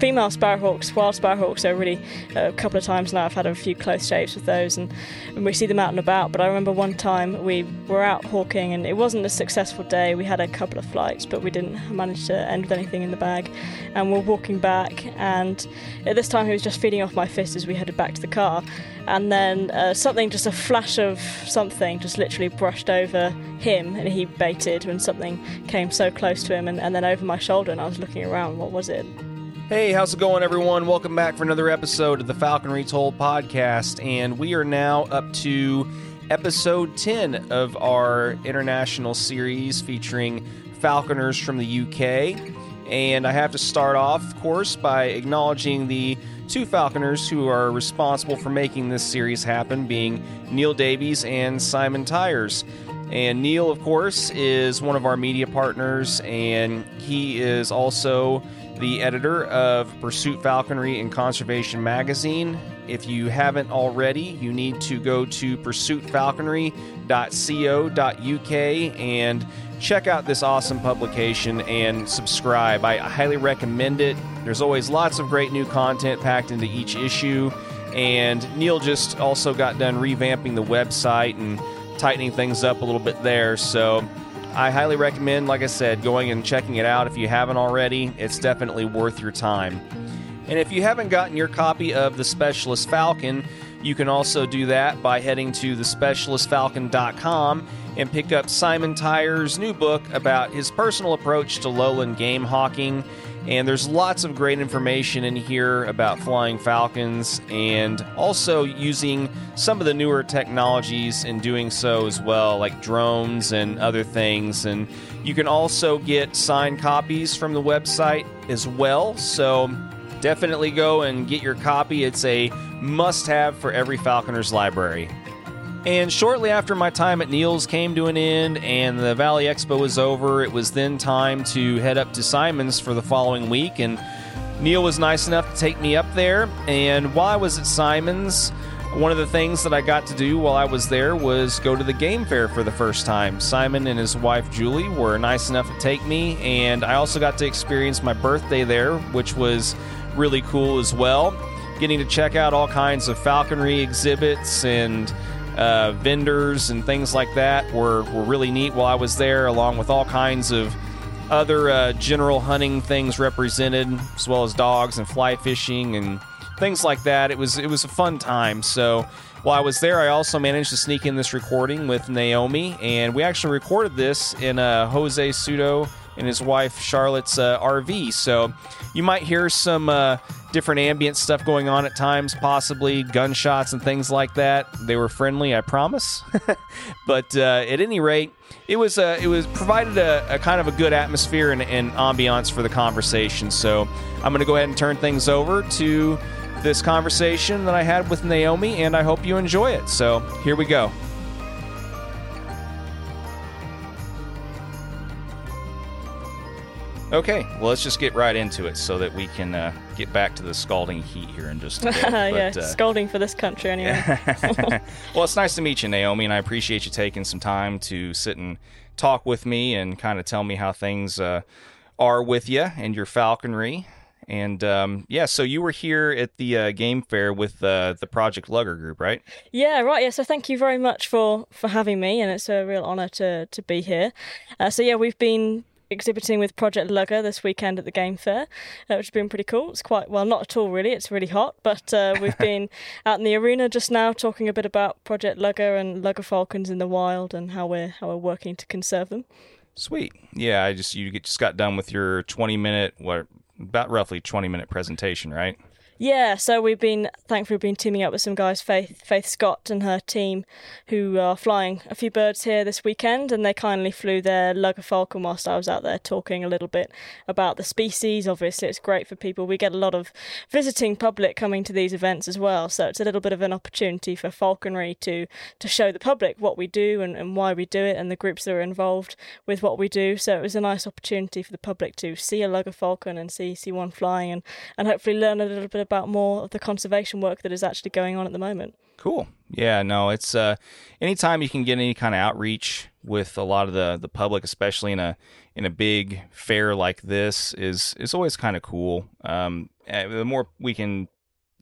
female sparrowhawks, wild sparrowhawks, are really uh, a couple of times now. I've had a few close shaves with those, and, and we see them out and about. But I remember one time we were out hawking, and it wasn't a successful day. We had a couple of flights, but we didn't manage to end with anything in the bag. And we're walking back, and at this time he was just feeding off my fist as we headed back to the car. And then uh, something, just a flash of something, just literally brushed over him, and he baited when something came so close to him, and, and then over my shoulder, and I was looking around. What was it? Hey, how's it going, everyone? Welcome back for another episode of the Falconry Told podcast. And we are now up to episode 10 of our international series featuring falconers from the UK. And I have to start off, of course, by acknowledging the two falconers who are responsible for making this series happen, being Neil Davies and Simon Tyers. And Neil, of course, is one of our media partners, and he is also the editor of Pursuit Falconry and Conservation magazine. If you haven't already, you need to go to pursuitfalconry.co.uk and check out this awesome publication and subscribe. I highly recommend it. There's always lots of great new content packed into each issue. And Neil just also got done revamping the website and tightening things up a little bit there. So I highly recommend, like I said, going and checking it out if you haven't already. It's definitely worth your time. And if you haven't gotten your copy of The Specialist Falcon, you can also do that by heading to thespecialistfalcon.com and pick up Simon Tyers' new book about his personal approach to lowland game hawking. And there's lots of great information in here about flying falcons and also using some of the newer technologies in doing so as well, like drones and other things. And you can also get signed copies from the website as well. So definitely go and get your copy. It's a must have for every falconer's library. And shortly after my time at Neil's came to an end and the Vowley Expo was over, it was then time to head up to Simon's for the following week. And Neil was nice enough to take me up there. And while I was at Simon's, one of the things that I got to do while I was there was go to the game fair for the first time. Simon and his wife Julie were nice enough to take me, and I also got to experience my birthday there, which was really cool as well. Getting to check out all kinds of falconry exhibits and uh, vendors and things like that were, were really neat while I was there, along with all kinds of other uh, general hunting things represented, as well as dogs and fly fishing and things like that. It was it was a fun time. So while I was there, I also managed to sneak in this recording with Naomi, and we actually recorded this in a Jose Souto and his wife Charlotte's uh, RV. So you might hear some uh, different ambient stuff going on at times, possibly gunshots and things like that. They were friendly, I promise. but uh, at any rate, it was uh, it was provided a, a, kind of a good atmosphere and, and ambiance for the conversation. So I'm going to go ahead and turn things over to this conversation that I had with Naomi, and I hope you enjoy it. So here we go. Okay, well, let's just get right into it so that we can uh, get back to the scalding heat here in just a bit. yeah, uh, scalding for this country anyway. well, it's nice to meet you, Naomi, and I appreciate you taking some time to sit and talk with me and kind of tell me how things uh, are with you and your falconry. And um, yeah, so you were here at the uh, game fair with uh, the Project Lugger group, right? Yeah, right. Yeah, so thank you very much for for having me, and it's a real honour to to be here. Uh, so yeah, we've been exhibiting with Project Lugger this weekend at the Game Fair, uh, which has been pretty cool. It's quite well, not at all really. It's really hot, but uh, we've been out in the arena just now talking a bit about Project Lugger and Lugger falcons in the wild and how we're how we're working to conserve them. Sweet, yeah. I just you just got done with your twenty minute what about roughly twenty minute presentation, right? Yeah, so we've been thankfully we've been teaming up with some guys, Faith Faith Scott and her team, who are flying a few birds here this weekend, and they kindly flew their Lugger Falcon whilst I was out there talking a little bit about the species. Obviously, it's great for people. We get a lot of visiting public coming to these events as well, so it's a little bit of an opportunity for falconry to to show the public what we do and, and why we do it, and the groups that are involved with what we do. So it was a nice opportunity for the public to see a Lugger Falcon and see see one flying, and and hopefully learn a little bit about more of the conservation work that is actually going on at the moment. Cool. Yeah, no, it's uh anytime you can get any kind of outreach with a lot of the the public, especially in a in a big fair like this, is is always kind of cool. Um, eh, the more we can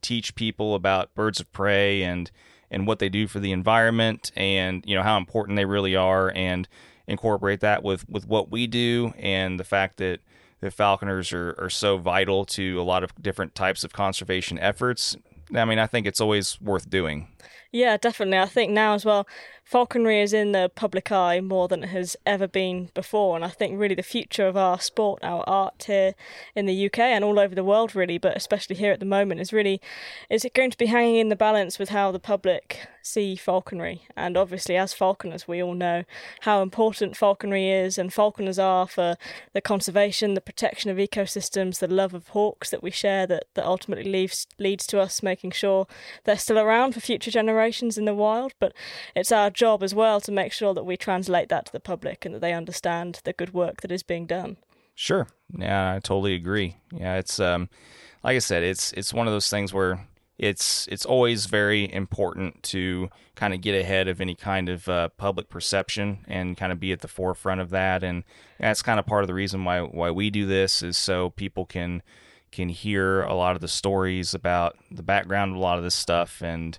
teach people about birds of prey and and what they do for the environment, and you know how important they really are, and incorporate that with with what we do, and the fact that the falconers are, are so vital to a lot of different types of conservation efforts. I mean, I think it's always worth doing. Yeah, definitely. I think now as well, falconry is in the public eye more than it has ever been before. And I think really the future of our sport, our art here in the UK and all over the world, really, but especially here at the moment, is really is it going to be hanging in the balance with how the public see falconry? And obviously, as falconers, we all know how important falconry is and falconers are for the conservation, the protection of ecosystems, the love of hawks that we share that, that ultimately leads, leads to us making sure they're still around for future generations in the wild. But it's our job as well to make sure that we translate that to the public and that they understand the good work that is being done. Sure. Yeah, I totally agree. Yeah, it's um like I said, it's it's one of those things where it's it's always very important to kind of get ahead of any kind of uh, public perception and kind of be at the forefront of that and that's kind of part of the reason why why we do this is so people can can hear a lot of the stories about the background of a lot of this stuff and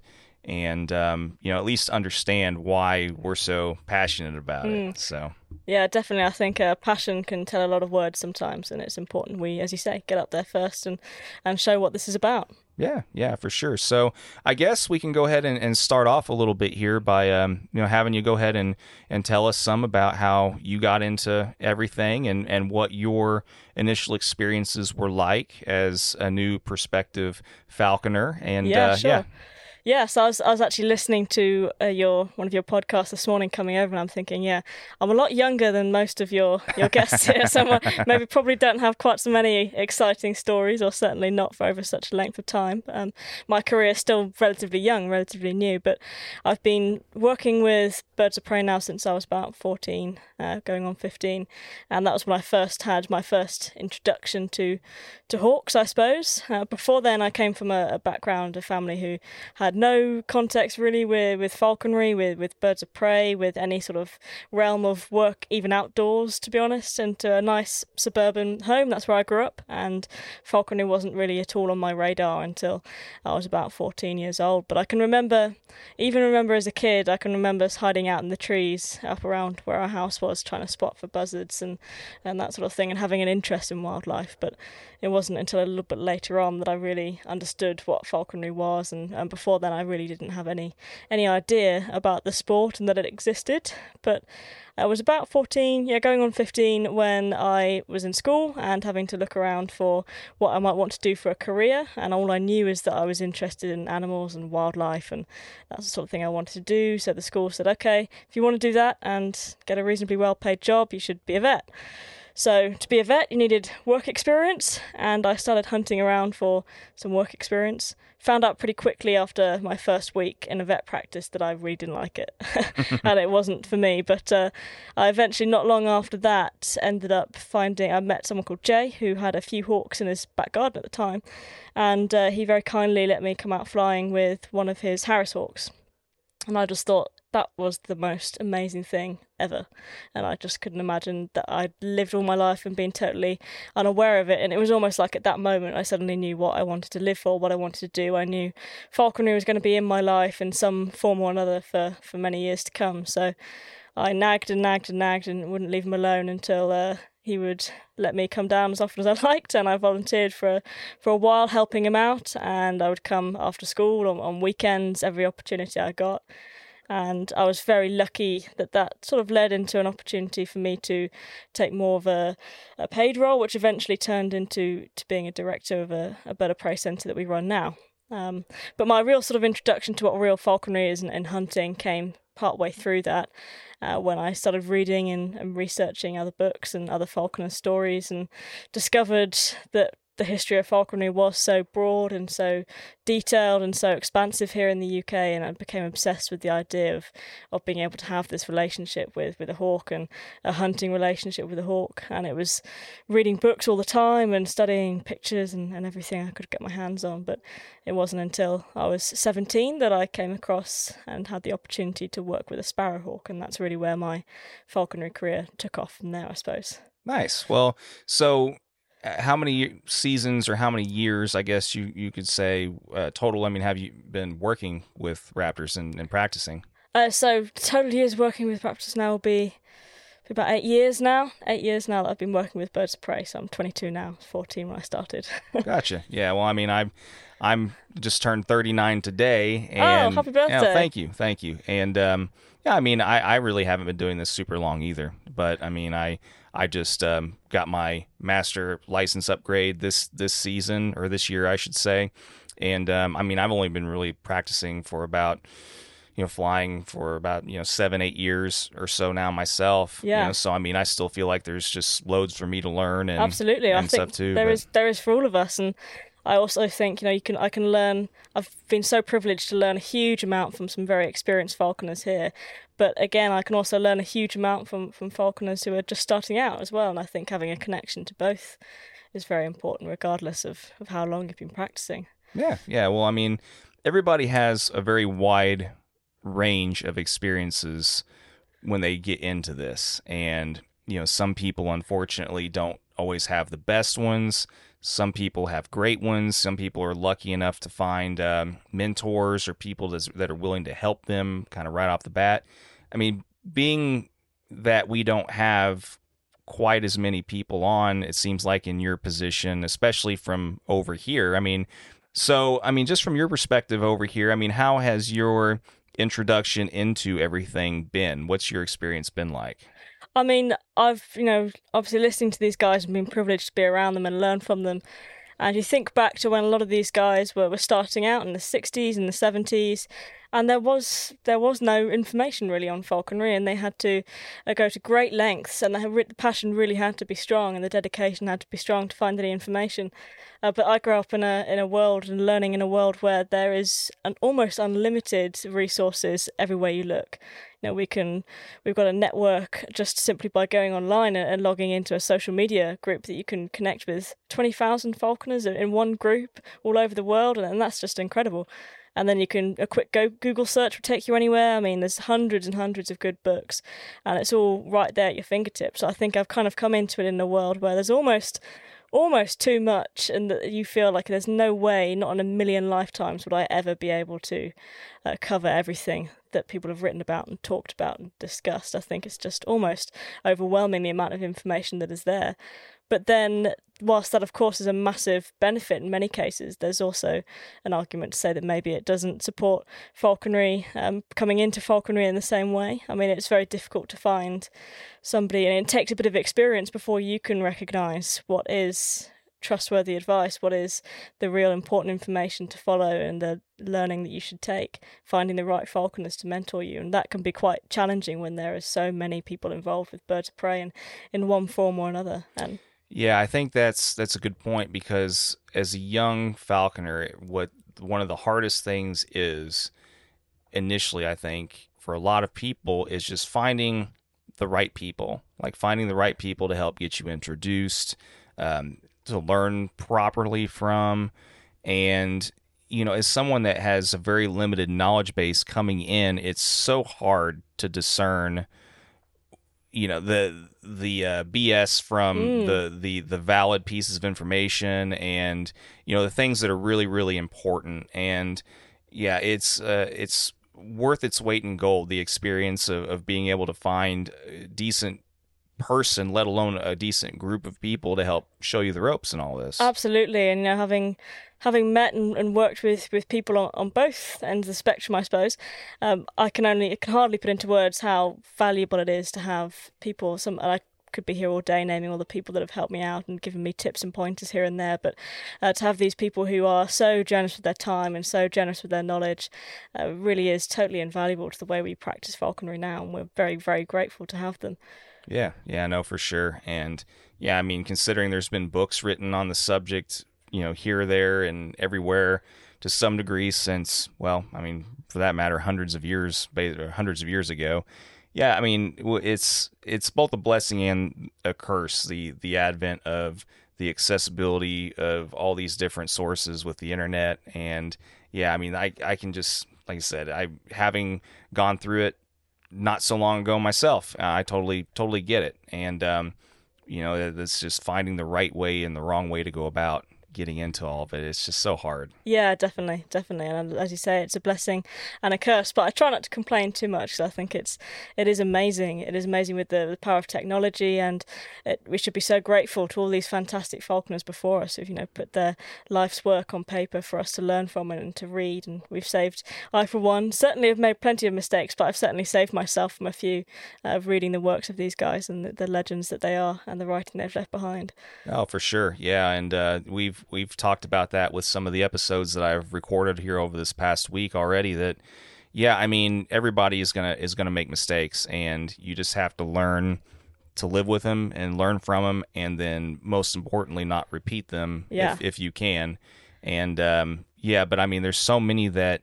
and um, you know at least understand why we're so passionate about mm. it. So yeah, definitely. I think uh, passion can tell a lot of words sometimes, and it's important we, as you say, get up there first and and show what this is about. Yeah, yeah, for sure. So I guess we can go ahead and, and start off a little bit here by um, you know having you go ahead and, and tell us some about how you got into everything and, and what your initial experiences were like as a new prospective falconer. And yeah, uh, sure. yeah. Yes, I was I was actually listening to uh, your one of your podcasts this morning coming over, and I'm thinking, yeah, I'm a lot younger than most of your your guests here, so maybe probably don't have quite so many exciting stories, or certainly not for over such a length of time. Um, my career is still relatively young, relatively new, but I've been working with birds of prey now since I was about 14, uh, going on 15, and that was when I first had my first introduction to to hawks, I suppose. Uh, before then, I came from a, a background, a family who had had no context really with, with falconry, with, with birds of prey, with any sort of realm of work, even outdoors, to be honest, into a nice suburban home. That's where I grew up, and falconry wasn't really at all on my radar until I was about 14 years old. But I can remember, even remember as a kid, I can remember us hiding out in the trees up around where our house was, trying to spot for buzzards and, and that sort of thing, and having an interest in wildlife. But it wasn't until a little bit later on that I really understood what falconry was, and, and before then I really didn't have any any idea about the sport and that it existed. But I was about 14, yeah, going on 15 when I was in school and having to look around for what I might want to do for a career. And all I knew is that I was interested in animals and wildlife, and that's the sort of thing I wanted to do. So the school said, okay, if you want to do that and get a reasonably well paid job, you should be a vet. So, to be a vet, you needed work experience, and I started hunting around for some work experience. Found out pretty quickly after my first week in a vet practice that I really didn't like it, and it wasn't for me. But uh, I eventually, not long after that, ended up finding I met someone called Jay who had a few hawks in his back garden at the time, and uh, he very kindly let me come out flying with one of his Harris hawks. And I just thought that was the most amazing thing ever. And I just couldn't imagine that I'd lived all my life and been totally unaware of it. And it was almost like at that moment I suddenly knew what I wanted to live for, what I wanted to do. I knew falconry was going to be in my life in some form or another for, for many years to come. So I nagged and nagged and nagged and wouldn't leave him alone until uh, he would let me come down as often as I liked, and I volunteered for for a while helping him out. And I would come after school on, on weekends, every opportunity I got. And I was very lucky that that sort of led into an opportunity for me to take more of a, a paid role, which eventually turned into to being a director of a, a of prey centre that we run now. Um, but my real sort of introduction to what real falconry is and, and hunting came partway through that uh, when I started reading and, and researching other books and other falconer stories and discovered that the history of falconry was so broad and so detailed and so expansive here in the UK, and I became obsessed with the idea of, of being able to have this relationship with, with a hawk and a hunting relationship with a hawk. And it was reading books all the time and studying pictures and, and everything I could get my hands on. But it wasn't until I was 17 that I came across and had the opportunity to work with a sparrowhawk, and that's really where my falconry career took off from there, I suppose. Nice. Well, so how many seasons or how many years, I guess you, you could say, uh, total? I mean, have you been working with raptors and, and practicing? Uh, so, total years working with raptors now will be about eight years now. Eight years now that I've been working with birds of prey. So I'm 22 now. 14 when I started. gotcha. Yeah. Well, I mean, I'm I'm just turned 39 today. And, oh, happy birthday! Yeah, thank you, thank you. And um, yeah, I mean, I, I really haven't been doing this super long either. But I mean, I I just um, got my master license upgrade this this season or this year, I should say. And um, I mean, I've only been really practicing for about you know flying for about you know seven eight years or so now myself. Yeah. You know, so I mean, I still feel like there's just loads for me to learn and absolutely. and I think stuff too. there is there is for all of us, and I also think you know you can I can learn. I've been so privileged to learn a huge amount from some very experienced falconers here, but again I can also learn a huge amount from from falconers who are just starting out as well. And I think having a connection to both is very important, regardless of of how long you've been practicing. Yeah, yeah. Well, I mean, everybody has a very wide range of experiences when they get into this. And, you know, some people unfortunately don't always have the best ones. Some people have great ones. Some people are lucky enough to find um, mentors or people that are willing to help them kind of right off the bat. I mean, being that we don't have quite as many people on, it seems like in your position, especially from over here. I mean, so, I mean, just from your perspective over here, I mean, how has your introduction into everything been? What's your experience been like? I mean, I've, you know, obviously listening to these guys and been privileged to be around them and learn from them. And you think back to when a lot of these guys were, were starting out in the 60s and the 70s, and there was there was no information really on falconry, and they had to uh, go to great lengths, and the passion really had to be strong, and the dedication had to be strong to find any information. Uh, but I grew up in a in a world and learning in a world where there is an almost unlimited resources everywhere you look. Know, we can we've got a network just simply by going online and, and logging into a social media group that you can connect with twenty thousand falconers in one group all over the world, and, and that's just incredible and then you can a quick go Google search will take you anywhere. I mean, there's hundreds and hundreds of good books, and it's all right there at your fingertips. So I think I've kind of come into it in a world where there's almost almost too much and that you feel like there's no way not in a million lifetimes would i ever be able to uh, cover everything that people have written about and talked about and discussed i think it's just almost overwhelming the amount of information that is there but then, whilst that, of course, is a massive benefit in many cases, there's also an argument to say that maybe it doesn't support falconry um, coming into falconry in the same way. I mean, it's very difficult to find somebody, and it takes a bit of experience before you can recognise what is trustworthy advice, what is the real important information to follow, and the learning that you should take, finding the right falconers to mentor you. And that can be quite challenging when there are so many people involved with birds of prey and in one form or another. And yeah, I think that's that's a good point because as a young falconer, what one of the hardest things is initially, I think, for a lot of people is just finding the right people, like finding the right people to help get you introduced, um, to learn properly from, and you know, as someone that has a very limited knowledge base coming in, it's so hard to discern you know the the uh, BS from Mm. the the the valid pieces of information and you know the things that are really really important and yeah it's uh, it's worth its weight in gold the experience of, of being able to find decent person let alone a decent group of people to help show you the ropes and all this Absolutely, and you know, having having met and, and worked with, with people on, on both ends of the spectrum, I suppose, um, I can only I can hardly put into words how valuable it is to have people. Some like could be here all day naming all the people that have helped me out and given me tips and pointers here and there. But uh, to have these people who are so generous with their time and so generous with their knowledge uh, really is totally invaluable to the way we practice falconry now. And we're very, very grateful to have them. Yeah, yeah, no, for sure. And yeah, I mean, considering there's been books written on the subject, you know, here, there, and everywhere to some degree since, well, I mean, for that matter, hundreds of years, hundreds of years ago. Yeah, I mean, it's it's both a blessing and a curse. The the advent of the accessibility of all these different sources with the internet, and yeah, I mean, I I can just like I said, I having gone through it not so long ago myself, I totally totally get it, and um, you know, it's just finding the right way and the wrong way to go about getting into all of it. It's just so hard. Yeah, definitely, definitely. And as you say, it's a blessing and a curse. But I try not to complain too much because I think it's it is amazing. It is amazing with the, the power of technology, and it, we should be so grateful to all these fantastic falconers before us who've you know put their life's work on paper for us to learn from and to read. And we've saved. I, for one, certainly have made plenty of mistakes, but I've certainly saved myself from a few uh, of reading the works of these guys and the, the legends that they are and the writing they've left behind. Oh, for sure. Yeah, and uh, we've we've talked about that with some of the episodes that I've recorded here over this past week already. That yeah, I mean everybody is gonna is gonna make mistakes, and you just have to learn to live with them and learn from them, and then most importantly, not repeat them yeah. if if you can. And um, yeah, but I mean, there's so many that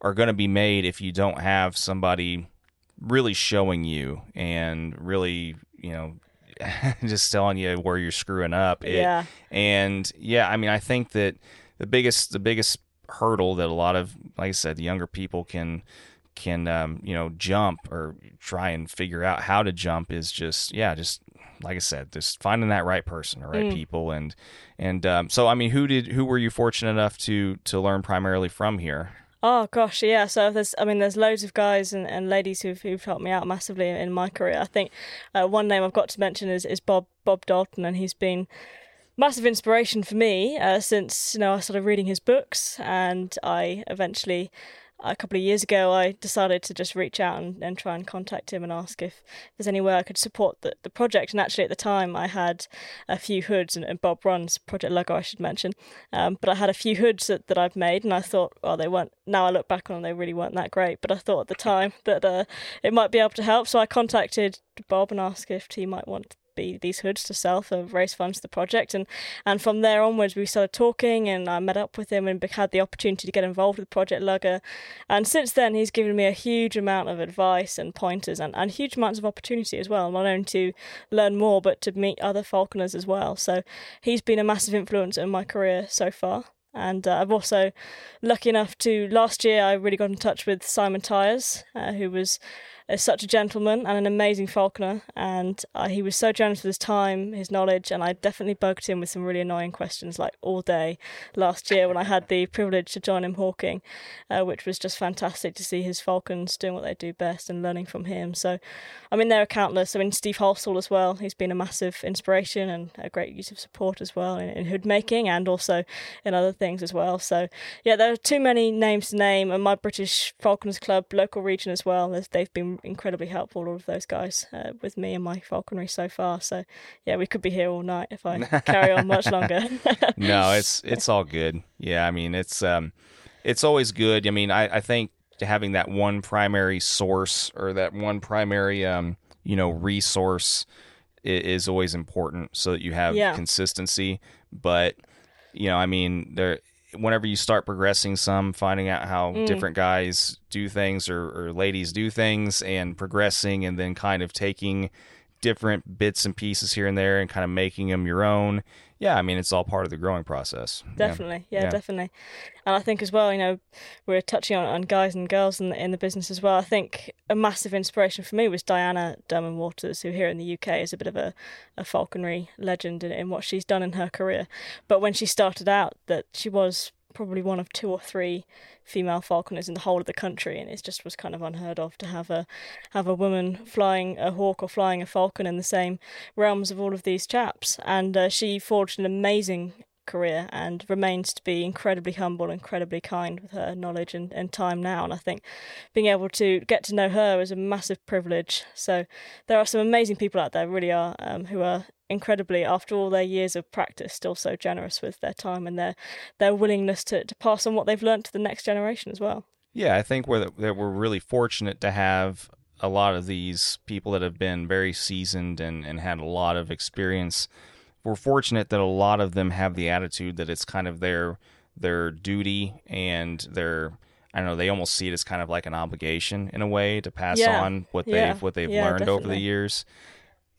are going to be made if you don't have somebody really showing you and really you know just telling you where you're screwing up. It, yeah. And yeah, I mean, I think that the biggest the biggest hurdle that a lot of, like I said, the younger people can can um, you know jump or try and figure out how to jump is just yeah, just like I said, just finding that right person or right mm. people and and um, so I mean, who did who were you fortunate enough to to learn primarily from here? Oh gosh, yeah. So there's, I mean, there's loads of guys and, and ladies who've who've helped me out massively in my career. I think uh, one name I've got to mention is is Bob Bob Dalton, and he's been massive inspiration for me uh, since you know I started reading his books, and I eventually a couple of years ago, I decided to just reach out and, and try and contact him and ask if there's any way I could support the, the project. And actually, at the time, I had a few hoods, and, and Bob runs Project Lugger, I should mention. Um, but I had a few hoods that, that I've made, and I thought, well, they weren't, now I look back on them, they really weren't that great. But I thought at the time that uh, it might be able to help. So I contacted Bob and asked if he might want be these hoods to sell for raise funds to the project. And and from there onwards we started talking and I met up with him and had the opportunity to get involved with Project Lugger. And since then he's given me a huge amount of advice and pointers and, and huge amounts of opportunity as well not only to learn more but to meet other falconers as well. So he's been a massive influence in my career so far. And uh, I'm also lucky enough to last year I really got in touch with Simon Tyers, uh, who was is such a gentleman and an amazing falconer, and uh, he was so generous with his time, his knowledge, and I definitely bugged him with some really annoying questions like all day last year when I had the privilege to join him hawking, uh, which was just fantastic to see his falcons doing what they do best and learning from him. So, I mean, there are countless. I mean, Steve Halsall as well. He's been a massive inspiration and a great use of support as well in, in hood making and also in other things as well. So, yeah, there are too many names to name, and my British Falconers Club local region as well. They've been incredibly helpful, all of those guys, uh, with me and my falconry so far. So, yeah, we could be here all night if I carry on much longer. no, it's it's all good. Yeah, I mean, it's um, it's always good. I mean, I, I think having that one primary source or that one primary um, you know, resource is, always important so that you have yeah. consistency. But you know, I mean, there whenever you start progressing some, finding out how mm. different guys do things or, or ladies do things and progressing and then kind of taking different bits and pieces here and there and kind of making them your own. Yeah, I mean, it's all part of the growing process. Definitely. Yeah, yeah, yeah. definitely. And I think as well, you know, we're touching on, on guys and girls in the, in the business as well. I think a massive inspiration for me was Diana Durman Walters, who here in the UK is a bit of a, a falconry legend in, in what she's done in her career. But when she started out, that she was probably one of two or three female falconers in the whole of the country, and it just was kind of unheard of to have a have a woman flying a hawk or flying a falcon in the same realms of all of these chaps. And uh, she forged an amazing career and remains to be incredibly humble, incredibly kind with her knowledge and, and time now. And I think being able to get to know her is a massive privilege. So there are some amazing people out there, really are, um, who are incredibly, after all their years of practice, still so generous with their time and their their willingness to, to pass on what they've learned to the next generation as well. Yeah, I think we're that we're really fortunate to have a lot of these people that have been very seasoned and, and had a lot of experience. We're fortunate that a lot of them have the attitude that it's kind of their their duty and their I don't know, they almost see it as kind of like an obligation in a way to pass Yeah. on what Yeah. they've what they've Yeah, learned over the years.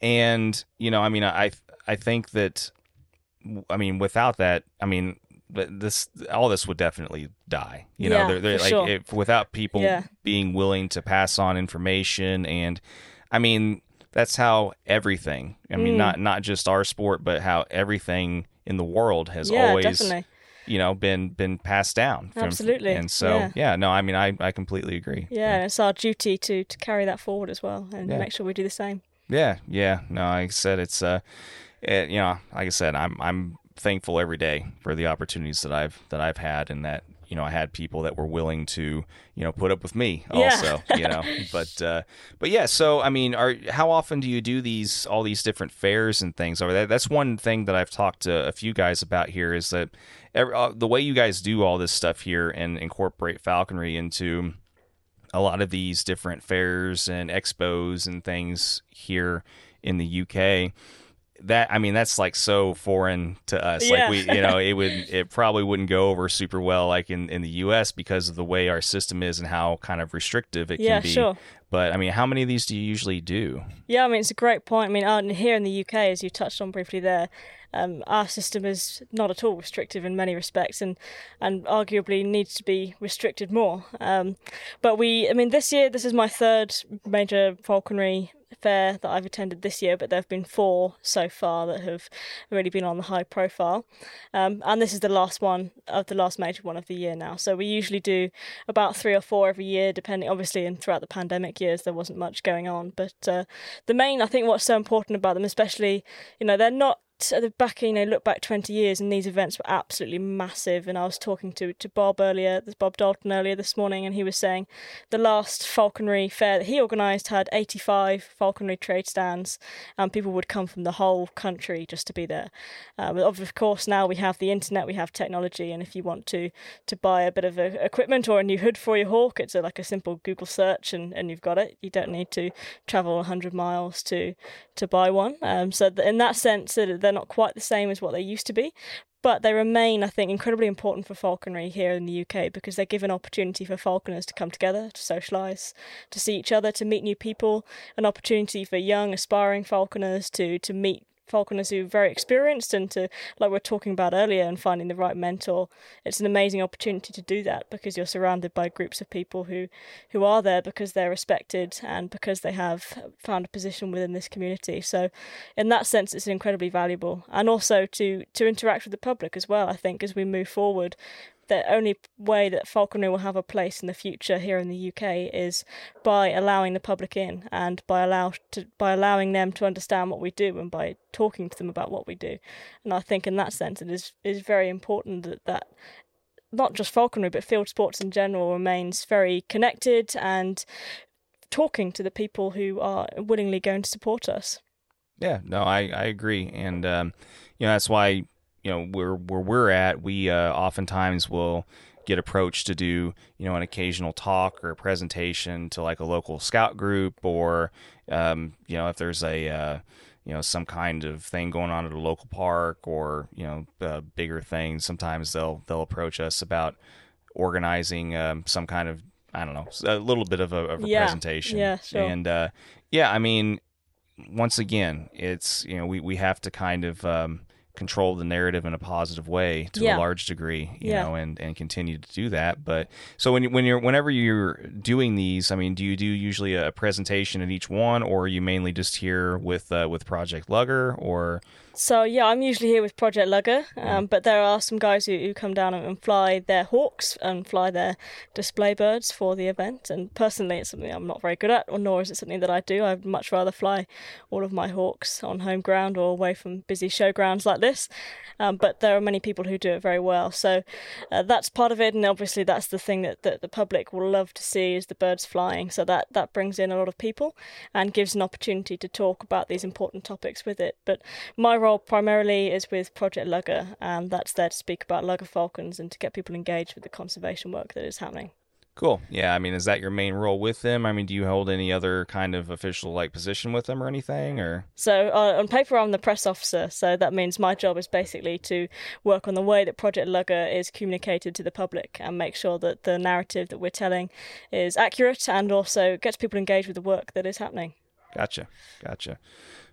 And, you know, I mean I I think that I mean without that, I mean this all this would definitely die. You know, they're, they're like sure. if, without people Yeah. being willing to pass on information and I mean that's how everything. I mean Mm. not not just our sport but how everything in the world has yeah, always definitely. you know been been passed down from- Absolutely, and so yeah. yeah. no i mean i i completely agree Yeah, and it's our duty to to carry that forward as well and Yeah. make sure we do the same. Yeah yeah. No like i said it's uh it, you know like i said i'm i'm thankful every day for the opportunities that i've that i've had and that you know i had people that were willing to you know put up with me Yeah. also you know. But uh but yeah so i mean are how often do you do these all these different fairs and things? Over there that's one thing that i've talked to a few guys about here is that every, uh, the way you guys do all this stuff here and incorporate falconry into a lot of these different fairs and expos and things here in the UK. That I mean, that's like so foreign to us. Yeah. Like we, you know, it would it probably wouldn't go over super well like in in the US because of the way our system is and how kind of restrictive it Yeah, can be. sure. But I mean, how many of these do you usually do? Yeah, I mean it's a great point. I mean, out here in the UK, as you touched on briefly there, um, our system is not at all restrictive in many respects, and and arguably needs to be restricted more. Um, but we, I mean, this year this is my third major falconry fair that I've attended this year, but there have been four so far that have really been on the high profile, um, and this is the last one of the last major one of the year now. So we usually do about three or four every year, depending. Obviously, and throughout the pandemic years, there wasn't much going on, but uh, the main, I think, what's so important about them, especially, you know, they're not at the back, you know, look back 20 years and these events were absolutely massive. And I was talking to, to Bob earlier, Bob Dalton earlier this morning, and he was saying the last falconry fair that he organised had 85 falconry trade stands, and people would come from the whole country just to be there. Uh, but of course, now we have the internet, we have technology, and if you want to to buy a bit of uh equipment or a new hood for your hawk, it's a, like a simple Google search, and, and you've got it. You don't need to travel 100 miles to to buy one. Um, so in that sense, that they're not quite the same as what they used to be. But they remain, I think, incredibly important for falconry here in the UK because they give an opportunity for falconers to come together, to socialise, to see each other, to meet new people, an opportunity for young, aspiring falconers to, to meet falconers who are very experienced and to, like we are talking about earlier, and finding the right mentor. It's an amazing opportunity to do that because you're surrounded by groups of people who, who are there because they're respected and because they have found a position within this community. So, in that sense, it's incredibly valuable, and also to to interact with the public as well. I think as we move forward, the only way that falconry will have a place in the future here in the UK is by allowing the public in and by allow to by allowing them to understand what we do and by talking to them about what we do. And I think in that sense, it is is very important that that not just falconry but field sports in general remains very connected and talking to the people who are willingly going to support us. Yeah, no, I, I agree, and um, you know that's why you know where where we're at, we uh, oftentimes will get approached to do you know an occasional talk or a presentation to like a local scout group, or um, you know if there's a uh, you know some kind of thing going on at a local park, or you know uh, bigger things. Sometimes they'll they'll approach us about organizing um, some kind of I don't know a little bit of a, of a Yeah, presentation. yeah, sure. And uh, yeah, I mean once again, it's you know we, we have to kind of um, control the narrative in a positive way to a large degree, you Yeah. know, and, and continue to do that. But so when you, when you're whenever you're doing these, I mean, do you do usually a presentation at each one, or are you mainly just here with uh, with Project Lugger, or So yeah, I'm usually here with Project Lugger, um, but there are some guys who, who come down and, and fly their hawks and fly their display birds for the event. And personally, it's something I'm not very good at, or nor is it something that I do. I'd much rather fly all of my hawks on home ground or away from busy showgrounds like this. Um, but there are many people who do it very well. So uh, that's part of it, and obviously that's the thing that, that the public will love to see is the birds flying. So that that brings in a lot of people and gives an opportunity to talk about these important topics with it. But my role primarily is with Project Lugger, and that's there to speak about lugger falcons and to get people engaged with the conservation work that is happening. Cool. Yeah. I mean, is that your main role with them? I mean, do you hold any other kind of official like position with them or anything? Or so uh, on paper, I'm the press officer. So that means my job is basically to work on the way that Project Lugger is communicated to the public and make sure that the narrative that we're telling is accurate and also gets people engaged with the work that is happening. Gotcha. Gotcha.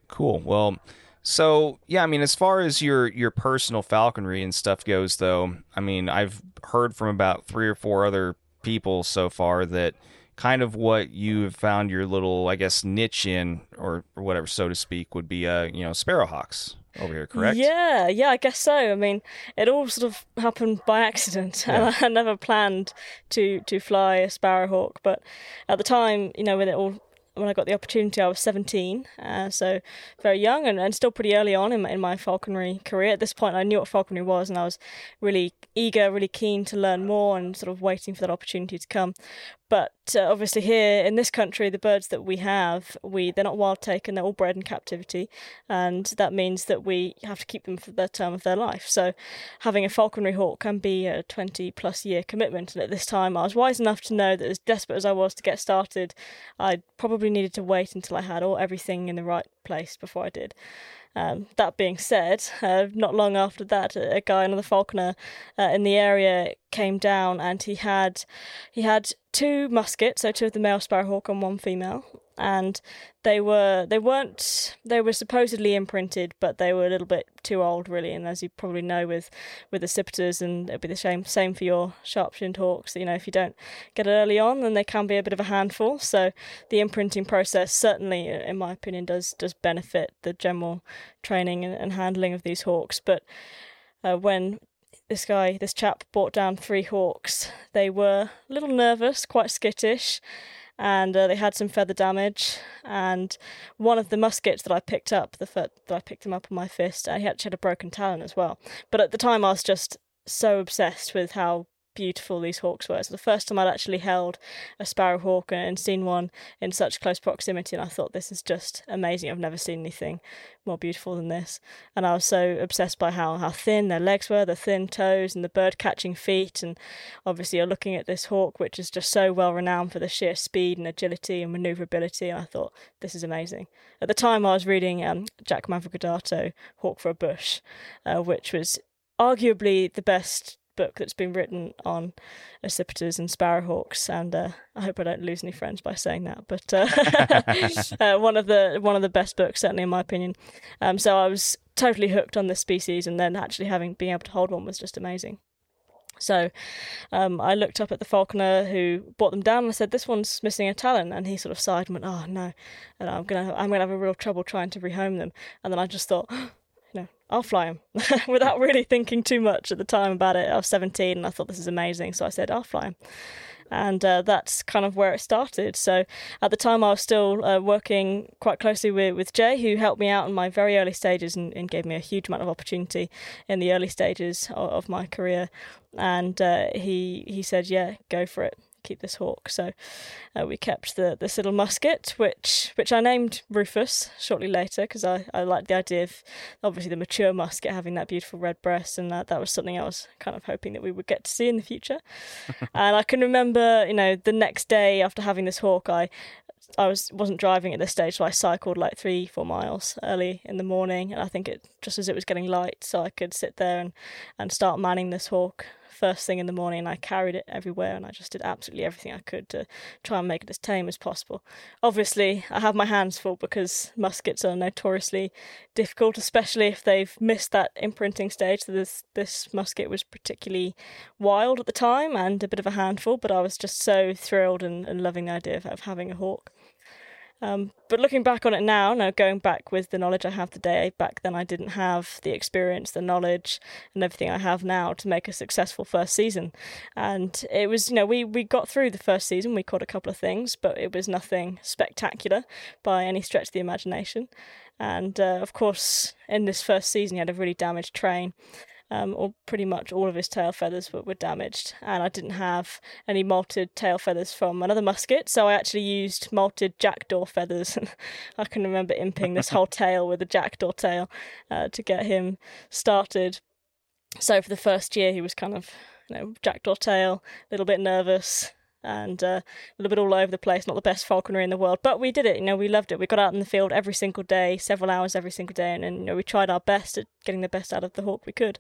Cool. Well. So yeah, I mean, as far as your your personal falconry and stuff goes, though, I mean, I've heard from about three or four other people so far that kind of what you have found your little, I guess, niche in, or, or whatever, so to speak, would be, uh, you know, sparrowhawks over here, correct? Yeah, yeah, I guess so. I mean, it all sort of happened by accident, yeah. and I never planned to to fly a sparrowhawk. But at the time, you know, when it all when I got the opportunity, I was 17, uh, so very young and, and still pretty early on in in my falconry career. At this point, I knew what falconry was, and I was really eager, really keen to learn more, and sort of waiting for that opportunity to come. But uh, obviously, here in this country, the birds that we have, we they're not wild taken; they're all bred in captivity, and that means that we have to keep them for the term of their life. So, having a falconry hawk can be a twenty plus year commitment. And at this time, I was wise enough to know that, as desperate as I was to get started, I probably needed to wait until I had all everything in the right place before I did. Um, that being said, uh, not long after that, a guy, another falconer uh, in the area, came down and he had he had two muskets, so two of the male sparrowhawk and one female, and they were they weren't they were supposedly imprinted, but they were a little bit too old really. And as you probably know with with accipiters, and it'll be the same same for your sharp-shinned hawks. You know, if you don't get it early on, then they can be a bit of a handful. So the imprinting process certainly, in my opinion, does does benefit the general training and, and handling of these hawks, but. Uh, when this guy, this chap, brought down three hawks. They were a little nervous, quite skittish, and uh, they had some feather damage. And one of the muskets that I picked up, the foot that I picked him up on my fist, uh, he actually had a broken talon as well. But at the time, I was just so obsessed with how beautiful these hawks were. So the first time I'd actually held a sparrowhawk and seen one in such close proximity, and I thought this is just amazing. I've never seen anything more beautiful than this. And I was so obsessed by how, how thin their legs were, the thin toes, and the bird catching feet. And obviously, you're looking at this hawk, which is just so well renowned for the sheer speed and agility and maneuverability. And I thought this is amazing. At the time, I was reading um, Jack Mavrogordato, Hawk for a Bush, uh, which was arguably the best book that's been written on accipiters and sparrowhawks, and uh, I hope I don't lose any friends by saying that. But uh, uh, one of the one of the best books, certainly in my opinion. Um, so I was totally hooked on this species, and then actually having being able to hold one was just amazing. So um, I looked up at the falconer who brought them down and I said, "This one's missing a talon," and he sort of sighed and went, "Oh no," and I'm gonna I'm gonna have a real trouble trying to rehome them. And then I just thought, I'll fly him without really thinking too much at the time about it. I was 17 and I thought this is amazing, so I said, I'll fly him. And uh, that's kind of where it started. So at the time, I was still uh, working quite closely with, with Jay, who helped me out in my very early stages and, and gave me a huge amount of opportunity in the early stages of, of my career. And uh, he he said, "Yeah, go for it." Keep this hawk. So uh, we kept the this little musket, which which I named Rufus shortly later because I, I liked the idea of obviously the mature musket having that beautiful red breast, and that that was something I was kind of hoping that we would get to see in the future. and I can remember, you know, the next day after having this hawk, I I was wasn't driving at this stage, so I cycled like three, four miles early in the morning, and I think it just as it was getting light, so I could sit there and and start manning this hawk first thing in the morning and I carried it everywhere and I just did absolutely everything I could to try and make it as tame as possible. Obviously, I have my hands full because muskets are notoriously difficult, especially if they've missed that imprinting stage. So this this musket was particularly wild at the time and a bit of a handful, but I was just so thrilled and, and loving the idea of, of having a hawk. Um, but looking back on it now, now going back with the knowledge I have today, back then I didn't have the experience, the knowledge, and everything I have now to make a successful first season. And it was, you know, we, we got through the first season, we caught a couple of things, but it was nothing spectacular by any stretch of the imagination. And uh, of course, in this first season, he had a really damaged train um, or pretty much all of his tail feathers were, were damaged. And I didn't have any molted tail feathers from another musket, so I actually used molted jackdaw feathers. And I can remember imping this whole tail with a jackdaw tail uh, to get him started. So for the first year, he was kind of, you know, jackdaw tail, a little bit nervous, and uh, a little bit all over the place. Not the best falconry in the world, but we did it. You know, we loved it. We got out in the field every single day, several hours every single day, and, and you know, we tried our best at getting the best out of the hawk we could.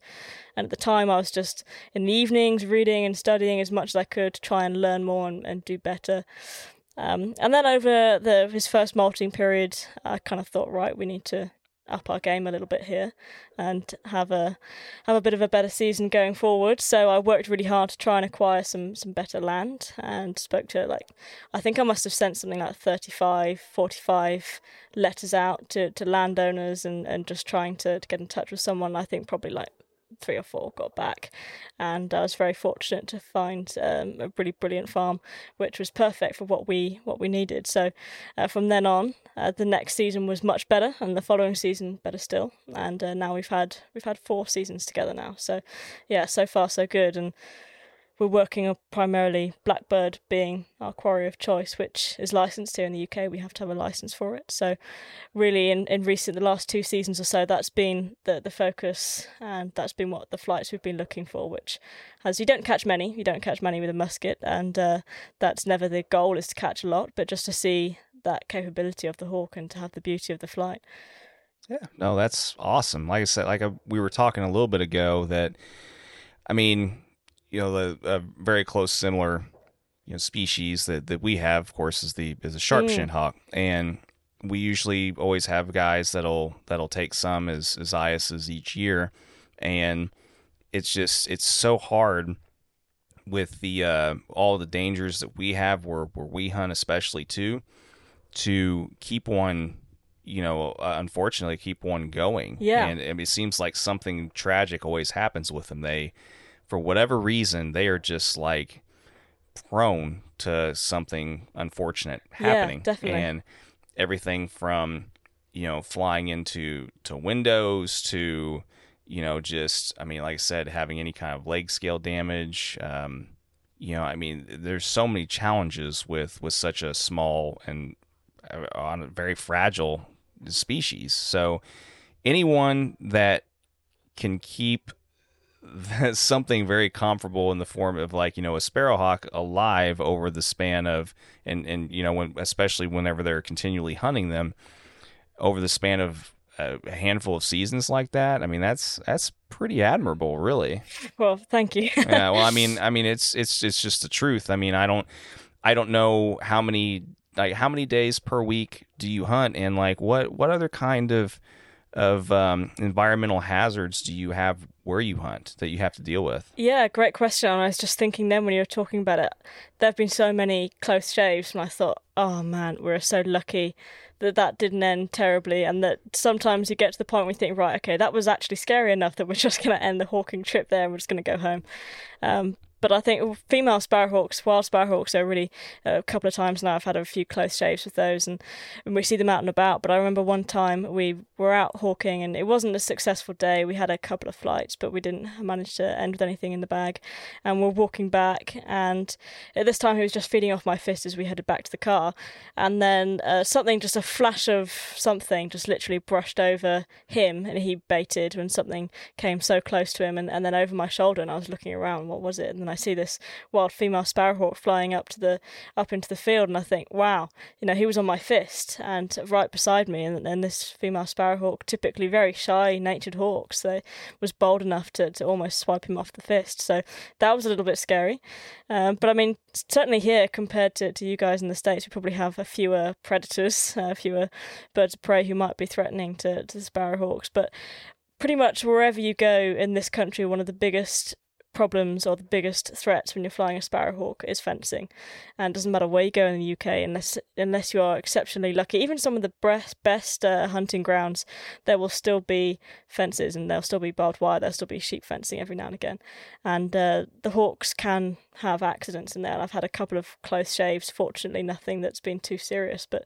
And at the time, I was just in the evenings reading and studying as much as I could to try and learn more and, and do better. Um, and then over the his first molting period, I kind of thought, right, we need to up our game a little bit here and have a have a bit of a better season going forward. So I worked really hard to try and acquire some some better land and spoke to like I think I must have sent something like 35 45 letters out to, to landowners and, and just trying to, to get in touch with someone I think probably like three or four got back, and I was very fortunate to find um, a really brilliant farm, which was perfect for what we what we needed. So uh, from then on, uh, the next season was much better, and the following season better still. And uh, now we've had we've had four seasons together now. So yeah, so far so good, and we're working on primarily Blackbird being our quarry of choice, which is licensed here in the UK. We have to have a license for it. So, really, in, in recent the last two seasons or so, that's been the the focus, and that's been what the flights we've been looking for. Which, as you don't catch many, you don't catch many with a musket, and uh, that's never the goal is to catch a lot, but just to see that capability of the hawk and to have the beauty of the flight. Yeah, no, that's awesome. Like I said, like a, we were talking a little bit ago that, I mean you know, the a very close similar you know species that, that we have, of course, is the is a sharp mm. hawk, and we usually always have guys that'll that'll take some as as eyasses each year, and it's just it's so hard with the uh, all the dangers that we have where where we hunt especially too to keep one you know uh, unfortunately keep one going. Yeah. And, and, it seems like something tragic always happens with them. They for whatever reason, they are just like prone to something unfortunate happening. Yeah, definitely. And everything from, you know, flying into to windows to, you know, just I mean, like I said, having any kind of leg scale damage. Um, you know, I mean, there's so many challenges with with such a small and uh, on a very fragile species. So anyone that can keep something very comparable in the form of like you know a sparrowhawk alive over the span of and and you know when especially whenever they're continually hunting them over the span of uh, a handful of seasons like that i mean that's that's pretty admirable really. Well thank you. Yeah well i mean i mean it's it's it's just the truth. I mean i don't i don't know how many like how many days per week do you hunt? And like what what other kind of of um, environmental hazards do you have where you hunt that you have to deal with? Yeah, great question. I was just thinking then when you were talking about it, there have been so many close shaves, and I thought, oh man, we're so lucky that that didn't end terribly, and that sometimes you get to the point where you think, right, okay, that was actually scary enough that we're just going to end the hawking trip there and we're just going to go home. Um, but I think female sparrowhawks, wild sparrowhawks, are really uh, a couple of times now. I've had a few close shaves with those, and, and we see them out and about. But I remember one time we were out hawking, and it wasn't a successful day. We had a couple of flights, but we didn't manage to end with anything in the bag. And we're walking back, and at this time he was just feeding off my fist as we headed back to the car, and then uh, something, just a flash of something, just literally brushed over him, and he baited when something came so close to him, and, and then over my shoulder, and I was looking around, what was it? And I see this wild female sparrowhawk flying up to the up into the field, and I think, wow, you know, he was on my fist and right beside me, and then this female sparrowhawk, typically very shy natured hawk, so was bold enough to, to almost swipe him off the fist. So that was a little bit scary, um, but I mean, certainly here compared to, to you guys in the states, we probably have a fewer predators, uh, fewer birds of prey who might be threatening to to the sparrowhawks, but pretty much wherever you go in this country, one of the biggest problems or the biggest threats when you're flying a sparrowhawk is fencing, and it doesn't matter where you go in the UK unless unless you are exceptionally lucky. Even some of the best best uh, hunting grounds, there will still be fences and there'll still be barbed wire. There'll still be sheep fencing every now and again, and uh, the hawks can have accidents in there. And I've had a couple of close shaves. Fortunately, nothing that's been too serious, but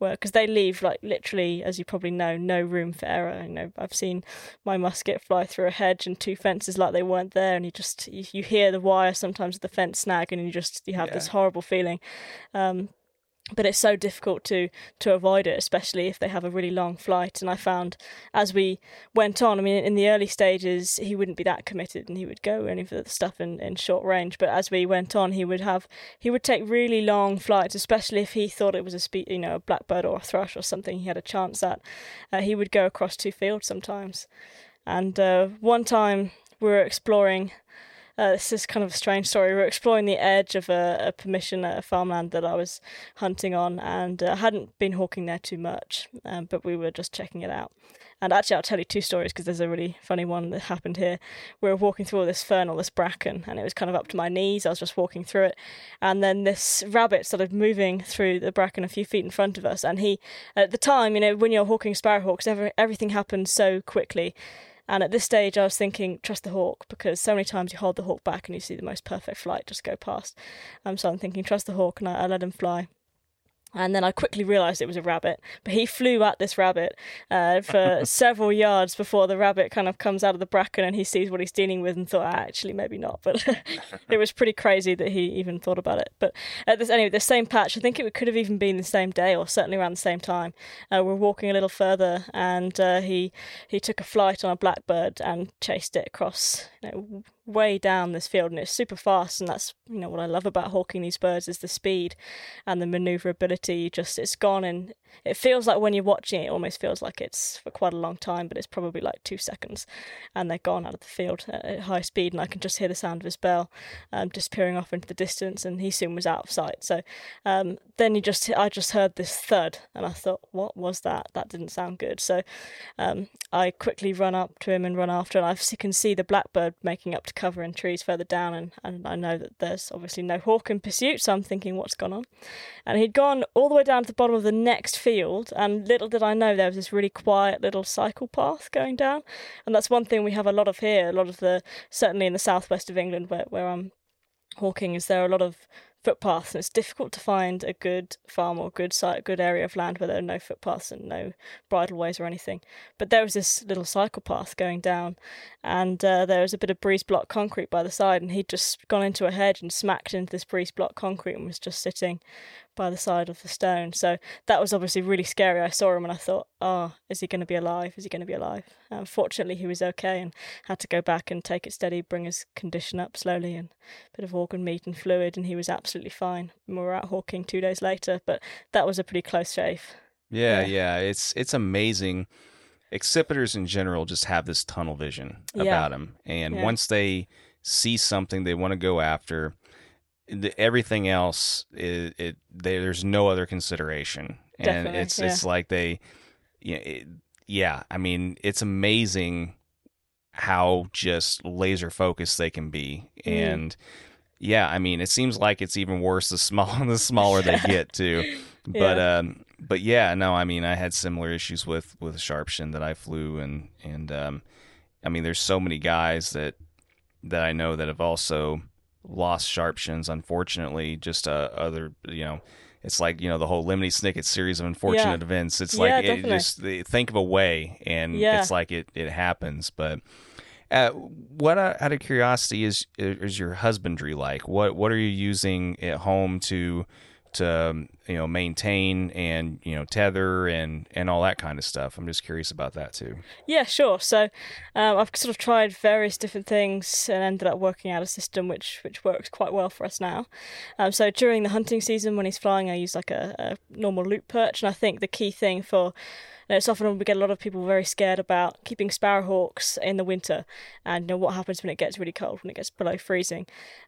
because they leave like literally, as you probably know, no room for error. You know, I've seen my musket fly through a hedge and two fences like they weren't there, and you just just you, you hear the wire sometimes the fence snag and you just you have yeah. this horrible feeling. Um, but it's so difficult to to avoid it especially if they have a really long flight. And i found as we went on i mean in the early stages he wouldn't be that committed and he would go only for the stuff in, in short range. But as we went on he would have he would take really long flights especially if he thought it was a spe- you know a blackbird or a thrush or something he had a chance at. Uh, he would go across two fields sometimes. And uh, one time we were exploring uh, this is kind of a strange story. We were exploring the edge of a, a permission at a farmland that I was hunting on, and I uh, hadn't been hawking there too much, um, but we were just checking it out. And actually, I'll tell you two stories because there's a really funny one that happened here. We were walking through all this fern, all this bracken, and it was kind of up to my knees. I was just walking through it, and then this rabbit started moving through the bracken a few feet in front of us. And he, at the time, you know, when you're hawking sparrowhawks, every, everything happens so quickly and at this stage, I was thinking, trust the hawk, because so many times you hold the hawk back and you see the most perfect flight just go past. Um, so I'm thinking, trust the hawk, and I, I let him fly. And then I quickly realised it was a rabbit. But he flew at this rabbit uh, for several yards before the rabbit kind of comes out of the bracken and he sees what he's dealing with and thought, ah, actually, maybe not. But it was pretty crazy that he even thought about it. But at this, anyway, the same patch, I think it could have even been the same day or certainly around the same time. Uh, we're walking a little further and uh, he he took a flight on a blackbird and chased it across you know, way down this field and it's super fast and that's you know what I love about hawking these birds is the speed and the maneuverability. Just it's gone and it feels like when you're watching it, it almost feels like it's for quite a long time but it's probably like two seconds and they're gone out of the field at high speed and I can just hear the sound of his bell um, disappearing off into the distance and he soon was out of sight. So um, then you just I just heard this thud and I thought what was that? That didn't sound good. So um, I quickly run up to him and run after and I can see the blackbird making up to cover in trees further down, and, and I know that there's obviously no hawk in pursuit, so I'm thinking, what's gone on? And he'd gone all the way down to the bottom of the next field, and little did I know there was this really quiet little cycle path going down, and that's one thing we have a lot of here. A lot of the certainly in the southwest of England, where where I'm hawking, is there a lot of footpaths, and it's difficult to find a good farm or good site, good area of land where there are no footpaths and no bridleways or anything. But there was this little cycle path going down, and uh, there was a bit of breeze block concrete by the side, and he'd just gone into a hedge and smacked into this breeze block concrete and was just sitting by the side of the stone. So that was obviously really scary. I saw him and I thought, oh, is he going to be alive? Is he going to be alive? Um, fortunately, he was okay and had to go back and take it steady, bring his condition up slowly, and a bit of organ meat and fluid, and he was absolutely fine. And we were out hawking two days later, but that was a pretty close shave. Yeah, yeah, yeah. It's it's amazing. Accipiters in general just have this tunnel vision about yeah. them, and yeah. once they see something they want to go after, the, everything else it, it they, there's no other consideration and Definitely, it's yeah. it's like they you know, it, yeah i mean it's amazing how just laser focused they can be mm. and yeah i mean it seems like it's even worse the small the smaller they get too but yeah. um but yeah no i mean i had similar issues with with sharpshin that i flew and and um i mean there's so many guys that that i know that have also lost sharpshins, unfortunately. Just uh, other, you know, it's like you know the whole Lemony Snicket series of unfortunate yeah. events. It's like it just think of a way, and yeah. it's like it it happens. But uh, what uh, out of curiosity is is your husbandry like? What what are you using at home to to um, you know maintain and you know tether and and all that kind of stuff. I'm just curious about that too. Yeah sure. So um, i've sort of tried various different things and ended up working out a system which which works quite well for us now. Um, so during the hunting season when he's flying i use like a, a normal loop perch. And i think the key thing for you know, it's often we get a lot of people very scared about keeping sparrowhawks in the winter and you know what happens when it gets really cold when it gets below freezing.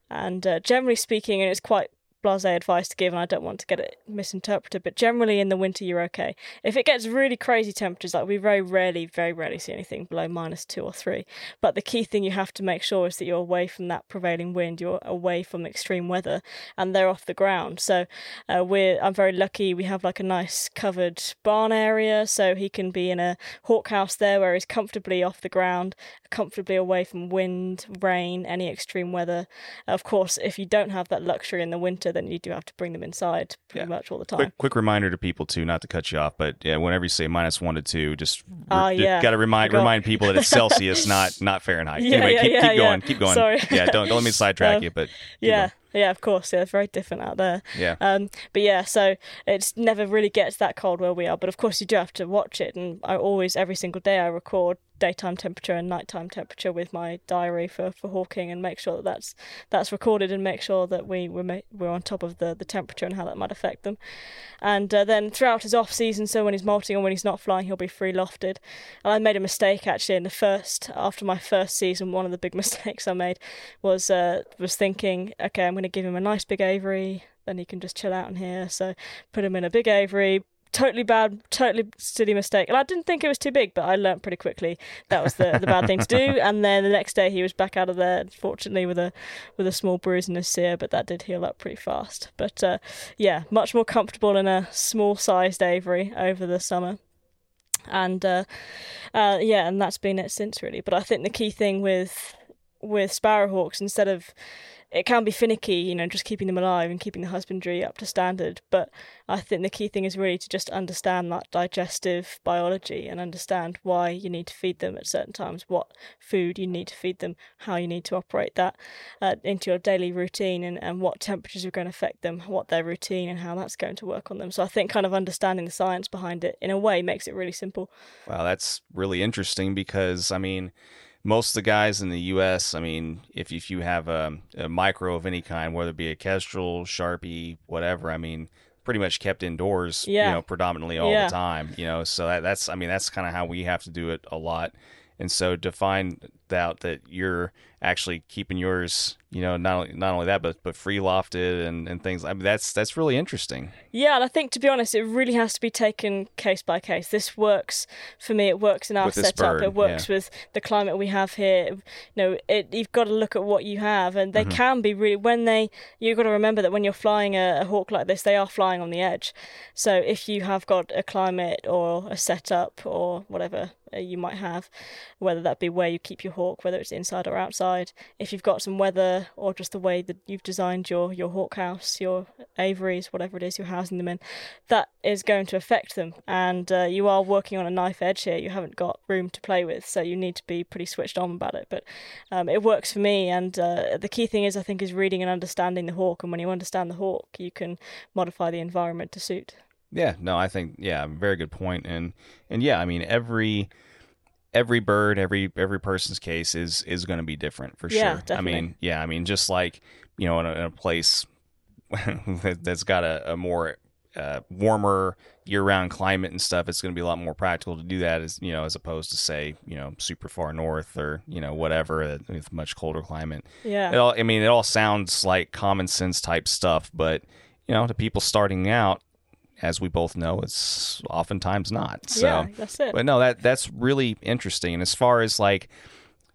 And uh, generally speaking and it's quite blase advice to give, and I don't want to get it misinterpreted. But generally, in the winter, you're okay. If it gets really crazy temperatures, like we very rarely, very rarely see anything below minus two or three. But the key thing you have to make sure is that you're away from that prevailing wind, you're away from extreme weather, and they're off the ground. So uh, we're I'm very lucky. We have like a nice covered barn area, so he can be in a hawk house there where he's comfortably off the ground, comfortably away from wind, rain, any extreme weather. Of course, if you don't have that luxury in the winter, then you do have to bring them inside pretty Yeah. much all the time. Quick, quick reminder to people too, not to cut you off, but yeah, whenever you say minus one to two, just Ah, yeah. got to remind Forgot. remind people that it's Celsius, not not Fahrenheit. Yeah, anyway, yeah, keep, yeah, keep yeah. going, keep going. Sorry. Yeah, don't don't let me sidetrack Um, you, but keep Yeah, yeah, of course. Yeah, it's very different out there. yeah, Um, but yeah, so it's never really gets that cold where we are. But of course, you do have to watch it. And I always, every single day, I record daytime temperature and nighttime temperature with my diary for, for hawking and make sure that that's that's recorded and make sure that we we're, ma- we're on top of the, the temperature and how that might affect them. And uh, then throughout his off season, so when he's molting and when he's not flying, he'll be free lofted. And I made a mistake actually in the first after my first season. One of the big mistakes I made was uh, was thinking, okay, I'm going to give him a nice big aviary, then he can just chill out in here. So put him in a big aviary. Totally bad, totally silly mistake. And I didn't think it was too big, but I learnt pretty quickly that was the, the bad thing to do. And then the next day he was back out of there, fortunately with a with a small bruise and a cere, but that did heal up pretty fast. But uh, yeah, much more comfortable in a small sized aviary over the summer and uh, uh, yeah, and that's been it since really. But I think the key thing with with sparrowhawks, instead of it can be finicky, you know, just keeping them alive and keeping the husbandry up to standard. But I think the key thing is really to just understand that digestive biology and understand why you need to feed them at certain times, what food you need to feed them, how you need to operate that uh, into your daily routine, and, and what temperatures are going to affect them, what their routine, and how that's going to work on them. So I think kind of understanding the science behind it in a way makes it really simple. Wow, that's really interesting because I mean, most of the guys in the U.S. I mean, if if you have a, a micro of any kind, whether it be a Kestrel, Sharpie, whatever, I mean, pretty much kept indoors, Yeah. you know, predominantly all Yeah. the time, you know. So that, that's, I mean, that's kind of how we have to do it a lot. And so to find out that you're actually keeping yours, you know, not only, not only that, but but free lofted and, and things. I mean, that's that's really interesting. Yeah, and I think to be honest, it really has to be taken case by case. This works for me. It works in our setup. bird, it works with the climate we have here. You know, it, you've got to look at what you have, and they Mm-hmm. can be really. When they, you've got to remember that when you're flying a, a hawk like this, they are flying on the edge. So if you have got a climate or a setup or whatever uh, you might have, whether that be where you keep your hawk, whether it's inside or outside, if you've got some weather or just the way that you've designed your your hawk house, your aviaries, whatever it is you're housing them in, that is going to affect them. And uh, you are working on a knife edge here. You haven't got room to play with, so you need to be pretty switched on about it. But um, it works for me. And uh, the key thing is, I think, is reading and understanding the hawk. And when you understand the hawk, you can modify the environment to suit. Yeah, no, I think yeah, very good point. and and yeah, I mean every every bird, every every person's case is is going to be different for Yeah, sure. definitely. I mean, yeah, I mean just like you know in a, in a place that, that's got a, a more uh, warmer year-round climate and stuff, it's going to be a lot more practical to do that as you know as opposed to say you know super far north or you know whatever uh, with much colder climate. Yeah. It all, I mean, it all sounds like common sense type stuff, but you know, to people starting out, as we both know, it's oftentimes not. So, yeah, that's it. but no, that that's really interesting. And as far as like,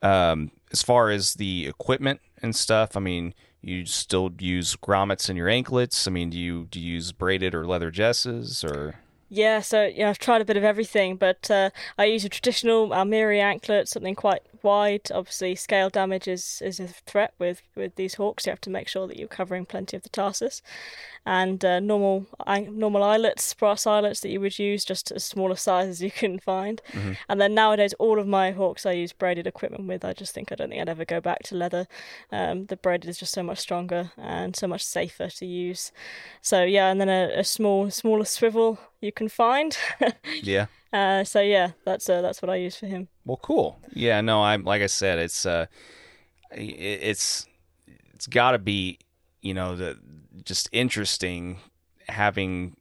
um, as far as the equipment and stuff, I mean, you still use grommets in your anklets. I mean, do you do you use braided or leather jesses or? Yeah, so yeah, I've tried a bit of everything, but uh, I use a traditional Aylmeri anklet, something quite wide. Obviously, scale damage is, is a threat with, with these hawks. You have to make sure that you're covering plenty of the tarsus, and uh, normal normal eyelets, brass eyelets that you would use, just as small a size as you can find. And then nowadays, all of my hawks I use braided equipment with. I just think I don't think I'd ever go back to leather. Um, the braided is just so much stronger and so much safer to use. So yeah, and then a, a small smaller swivel you can find. Yeah. Uh, so yeah, that's uh, that's what I use for him. Well, cool. Yeah, no, I'm like I said, it's uh, it's it's got to be, you know, the just interesting having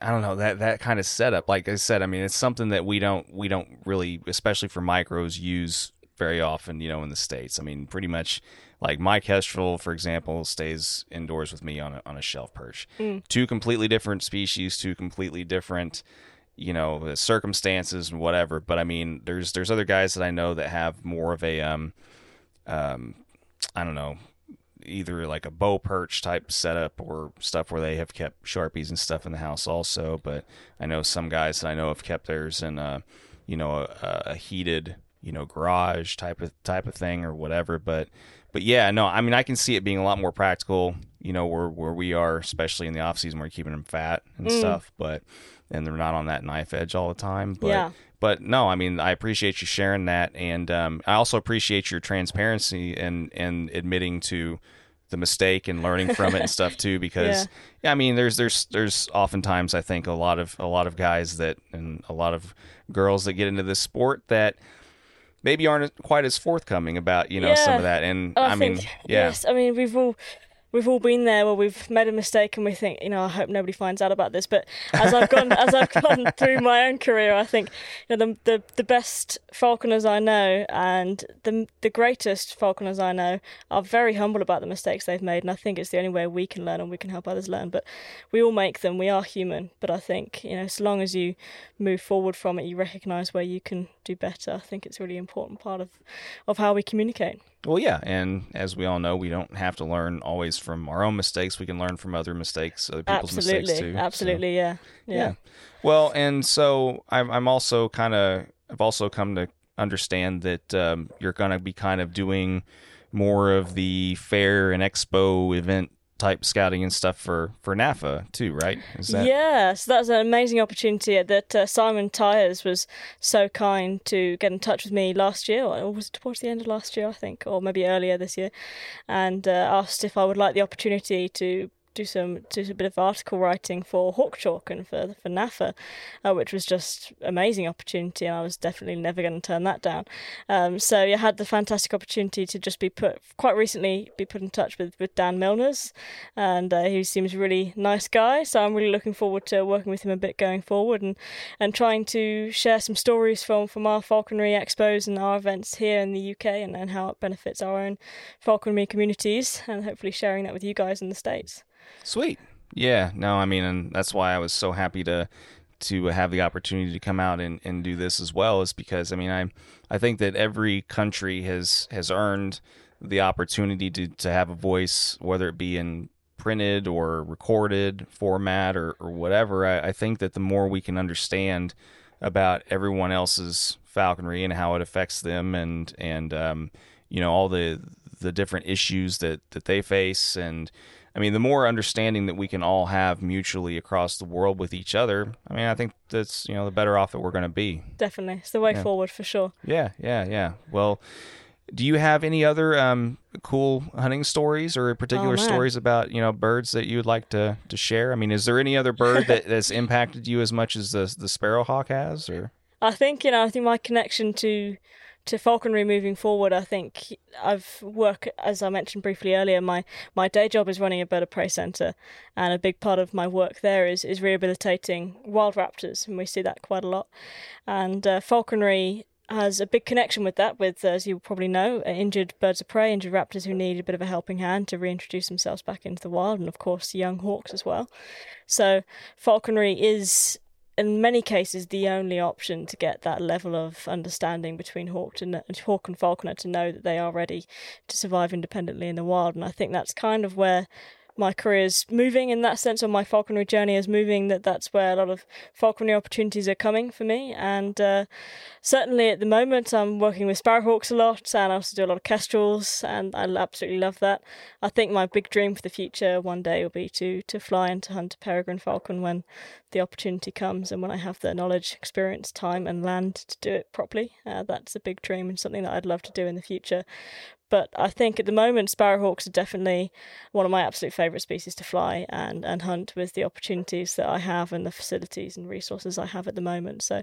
I don't know that that kind of setup. Like I said, I mean, it's something that we don't we don't really, especially for micros, use very often. You know, in the states. I mean, pretty much Like my kestrel, for example, stays indoors with me on a, on a shelf perch. Mm. Two completely different species, two completely different, you know, circumstances and whatever. But I mean, there's there's other guys that I know that have more of a um, um, I don't know, either like a bow perch type setup or stuff where they have kept sharpies and stuff in the house also. But I know some guys that I know have kept theirs in a, you know, a, a heated, you know, garage type of type of thing or whatever. But but yeah, no, I mean I can see it being a lot more practical, you know, where where we are, especially in the off season where you're keeping them fat and Mm. stuff. But and they're not on that knife edge all the time. But Yeah. but no, I mean, I appreciate you sharing that, and um, I also appreciate your transparency and and admitting to the mistake and learning from it and stuff too. Because yeah. I mean, there's there's there's oftentimes I think a lot of a lot of guys that and a lot of girls that get into this sport that maybe aren't quite as forthcoming about you know some of that. And I, I, mean, yeah, yes. I mean, we've all we've all been there where we've made a mistake and we think, you know, I hope nobody finds out about this. But as I've gone as I've gone through my own career, I think you know the the, the best falconers I know and the the greatest falconers I know are very humble about the mistakes they've made, and I think it's the only way we can learn and we can help others learn. But we all make them. We are human. But I think you know, as long as you move forward from it, you recognise where you can do better. I think it's a really important part of of how we communicate. Well, yeah, and as we all know, we don't have to learn always from our own mistakes. We can learn from other mistakes, other people's absolutely, mistakes too. so- absolutely, yeah. yeah, yeah. Well, and so I'm I'm also kind of I've also come to understand that um, you're going to be kind of doing more of the fair and expo event type scouting and stuff for for NAFA too, right? Is that Yeah, so that's an amazing opportunity that uh, Simon Tyers was so kind to get in touch with me last year, or was it towards the end of last year, I think, or maybe earlier this year, and uh, asked if I would like the opportunity to do some do a bit of article writing for Hawk Chalk and for for NAFA, uh, which was just amazing opportunity, and I was definitely never going to turn that down. Um, so I had the fantastic opportunity to just be put quite recently be put in touch with with Dan Milners, and uh, he seems a really nice guy. So I'm really looking forward to working with him a bit going forward and and trying to share some stories from from our falconry expos and our events here in the UK and, and how it benefits our own falconry communities, and hopefully sharing that with you guys in the states. Sweet. Yeah. No, I mean, and that's why I was so happy to to have the opportunity to come out and, and do this as well is because I mean I I think that every country has has earned the opportunity to, to have a voice, whether it be in printed or recorded format or, or whatever. I, I think that the more we can understand about everyone else's falconry and how it affects them and and um, you know all the the different issues that that they face and I mean the more understanding that we can all have mutually across the world with each other I mean I think that's you know the better off that we're going to be Definitely, it's the way Yeah. forward for sure. yeah yeah yeah well do you have any other um, cool hunting stories or particular Oh, stories about you know birds that you would like to to share I mean is there any other bird that that's impacted you as much as the the sparrowhawk has or I think you know. I think my connection to to falconry moving forward. I think I've work as I mentioned briefly earlier. My my day job is running a bird of prey centre, and a big part of my work there is is rehabilitating wild raptors, and we see that quite a lot. And uh, falconry has a big connection with that. With as you probably know, injured birds of prey, injured raptors who need a bit of a helping hand to reintroduce themselves back into the wild, and of course young hawks as well. So falconry is in many cases the only option to get that level of understanding between hawk and hawk and falconer to know that they are ready to survive independently in the wild. And I think that's kind of where my career is moving in that sense or my falconry journey is moving that that's where a lot of falconry opportunities are coming for me and uh, certainly at the moment I'm working with sparrowhawks a lot and I also do a lot of kestrels and I absolutely love that I think my big dream for the future one day will be to to fly and to hunt a peregrine falcon when the opportunity comes and when I have the knowledge, experience, time, and land to do it properly. Uh, that's a big dream and something that I'd love to do in the future. But I think at the moment, sparrowhawks are definitely one of my absolute favourite species to fly and, and hunt with the opportunities that I have and the facilities and resources I have at the moment. So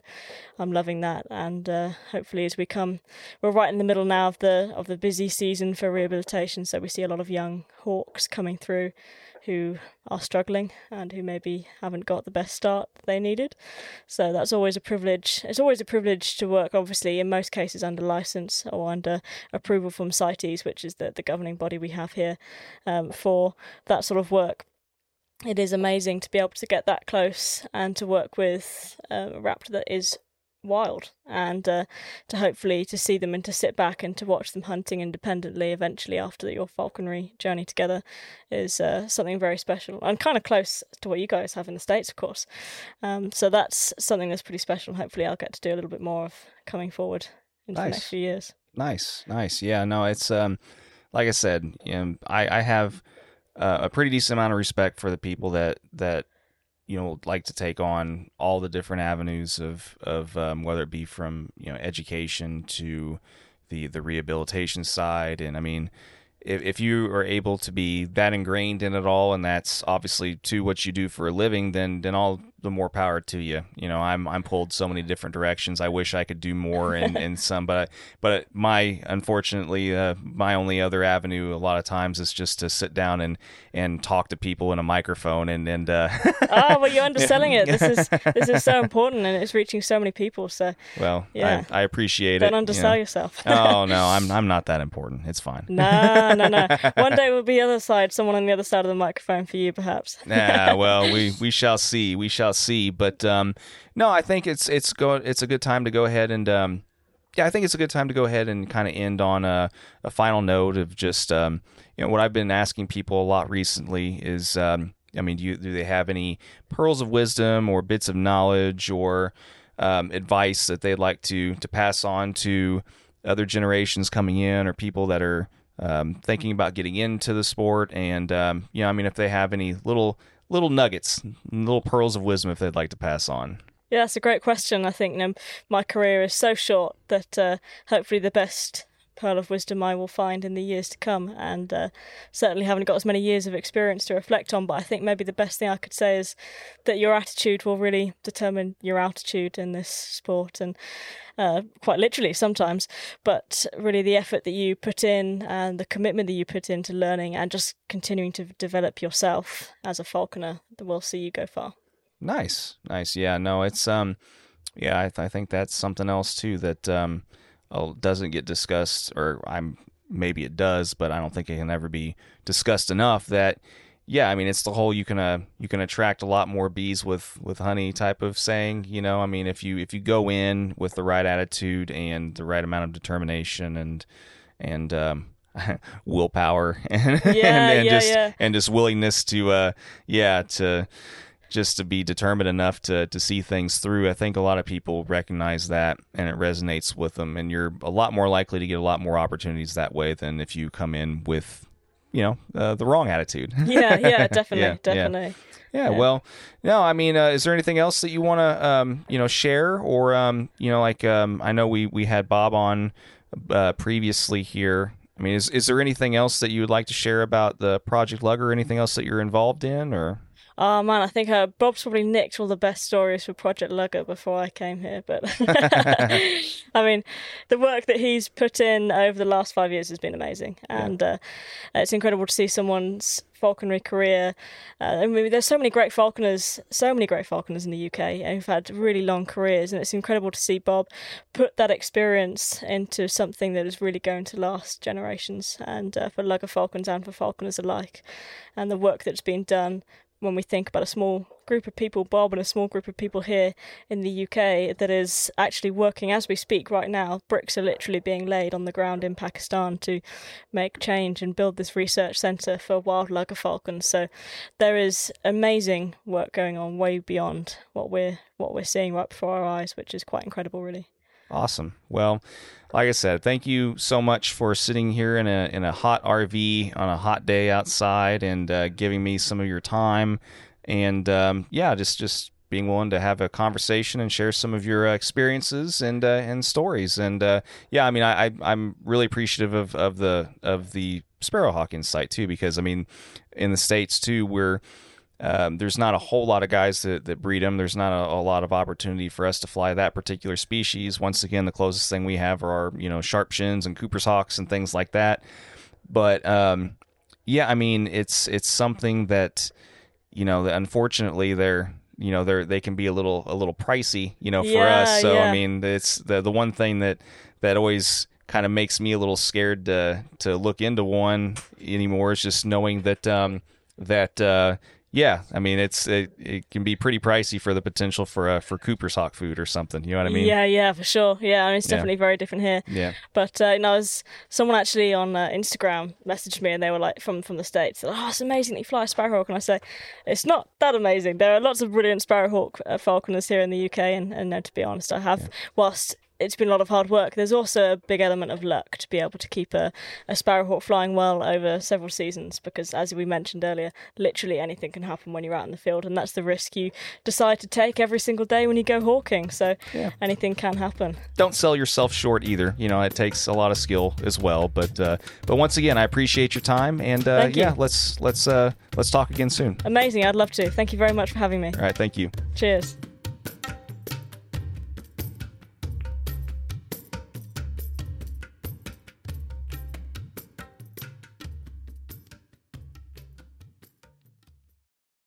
I'm loving that. And uh, hopefully, as we come, we're right in the middle now of the of the busy season for rehabilitation. So we see a lot of young hawks coming through who are struggling and who maybe haven't got the best start they needed. So that's always a privilege. It's always a privilege to work, obviously, in most cases under license or under approval from CITES, which is the, the governing body we have here um, for that sort of work it is amazing to be able to get that close and to work with a raptor that is wild and uh, to hopefully to see them and to sit back and to watch them hunting independently eventually after your falconry journey together is uh, something very special and kind of close to what you guys have in the states of course. Um, so that's something that's pretty special hopefully i'll get to do a little bit more of coming forward in nice. the next few years. Nice nice. Yeah no it's um like i said you know, I, I have uh, a pretty decent amount of respect for the people that that you know like to take on all the different avenues of of um, whether it be from you know education to the the rehabilitation side. And I mean if, if you are able to be that ingrained in it all and that's obviously to what you do for a living then then all the more power to you. You know, I'm I'm pulled so many different directions. I wish I could do more in, in some, but but my unfortunately uh, my only other avenue a lot of times is just to sit down and and talk to people in a microphone and and. Uh, oh well, you're underselling it. This is this is so important and it's reaching so many people. So well, yeah, I, I appreciate Don't it. Don't undersell you know. yourself. oh no, I'm I'm not that important. It's fine. No, no, no. One day we'll be other side, someone on the other side of the microphone for you, perhaps. yeah, well, we we shall see. We shall see. But um, no, I think it's it's go it's a good time to go ahead and um, yeah, I think it's a good time to go ahead and kind of end on a, a final note of just um, you know what I've been asking people a lot recently is um, I mean, do, you, do they have any pearls of wisdom or bits of knowledge or um, advice that they'd like to to pass on to other generations coming in or people that are um, thinking about getting into the sport and um, you know, I mean, if they have any little little nuggets, little pearls of wisdom if they'd like to pass on? Yeah, that's a great question. I think my career is so short that uh, hopefully the best pearl of wisdom I will find in the years to come. And uh, certainly haven't got as many years of experience to reflect on. But I think maybe the best thing I could say is that your attitude will really determine your altitude in this sport. And uh, quite literally sometimes, but really the effort that you put in and the commitment that you put into learning and just continuing to develop yourself as a falconer will see you go far. Nice, nice. Yeah, no, it's um, yeah, I, th- I think that's something else too that um, doesn't get discussed, or I'm maybe it does, but I don't think it can ever be discussed enough that yeah, I mean it's the whole you can uh, you can attract a lot more bees with with honey type of saying. You know, I mean if you if you go in with the right attitude and the right amount of determination and and um, willpower and, yeah, and, and yeah, just yeah. and just willingness to uh yeah to just to be determined enough to to see things through. I think a lot of people recognize that and it resonates with them and you're a lot more likely to get a lot more opportunities that way than if you come in with you know uh, the wrong attitude. yeah, yeah, definitely, yeah, definitely. Yeah. yeah. well, no, I mean, uh, is there anything else that you want to, um, you know, share or, um, you know, like um, I know we we had Bob on uh, previously here. I mean, is is there anything else that you would like to share about the Project Lugger? Or anything else that you're involved in, or? Oh man, I think uh, Bob's probably nicked all the best stories for Project Lugger before I came here. But I mean, the work that he's put in over the last five years has been amazing, and yeah. uh, it's incredible to see someone's falconry career. Uh, I mean, there's so many great falconers, so many great falconers in the UK who've had really long careers, and it's incredible to see Bob put that experience into something that is really going to last generations, and uh, for lugger falcons and for falconers alike, and the work that's been done when we think about a small group of people, Bob and a small group of people here in the UK that is actually working as we speak right now. Bricks are literally being laid on the ground in Pakistan to make change and build this research centre for wild lugger falcons. So there is amazing work going on way beyond what we're what we're seeing right before our eyes, which is quite incredible, really. Awesome. Well, like I said, thank you so much for sitting here in a in a hot RV on a hot day outside and uh, giving me some of your time. And um, yeah, just just being willing to have a conversation and share some of your uh, experiences and uh, and stories. And uh, yeah, I mean, I, I am really appreciative of, of the of the Sparrowhawk Insight too, because I mean, in the states too, we're um, there's not a whole lot of guys that, that breed them. There's not a, a, lot of opportunity for us to fly that particular species. Once again, the closest thing we have are our, you know, sharp shins and Cooper's hawks and things like that. But um, yeah, I mean, it's it's something that you know, that unfortunately they're you know they're they can be a little a little pricey, you know, for Yeah, us. So yeah. I mean, it's the the one thing that that always kind of makes me a little scared to to look into one anymore is just knowing that um that uh yeah, I mean it's it, it can be pretty pricey for the potential for uh, for Cooper's hawk food or something. You know what I mean? yeah, yeah, for sure. Yeah, I mean, it's Yeah. definitely very different here. Yeah. But uh, you know, I was someone actually on uh, Instagram messaged me, and they were like from from the states. Like, oh, it's amazing that you fly a sparrowhawk, and I say, it's not that amazing. There are lots of brilliant sparrowhawk uh, falconers here in the UK, and and uh, to be honest, I have whilst. It's been a lot of hard work. There's also a big element of luck to be able to keep a, a sparrowhawk flying well over several seasons because, as we mentioned earlier, literally anything can happen when you're out in the field, and that's the risk you decide to take every single day when you go hawking. So anything can happen. don't sell yourself short either. You know, it takes a lot of skill as well. But uh, but once again, I appreciate your time, and uh, Thank you. yeah, let's let's uh, let's talk again soon. Amazing. I'd love to. Thank you very much for having me. All right, thank you. Cheers.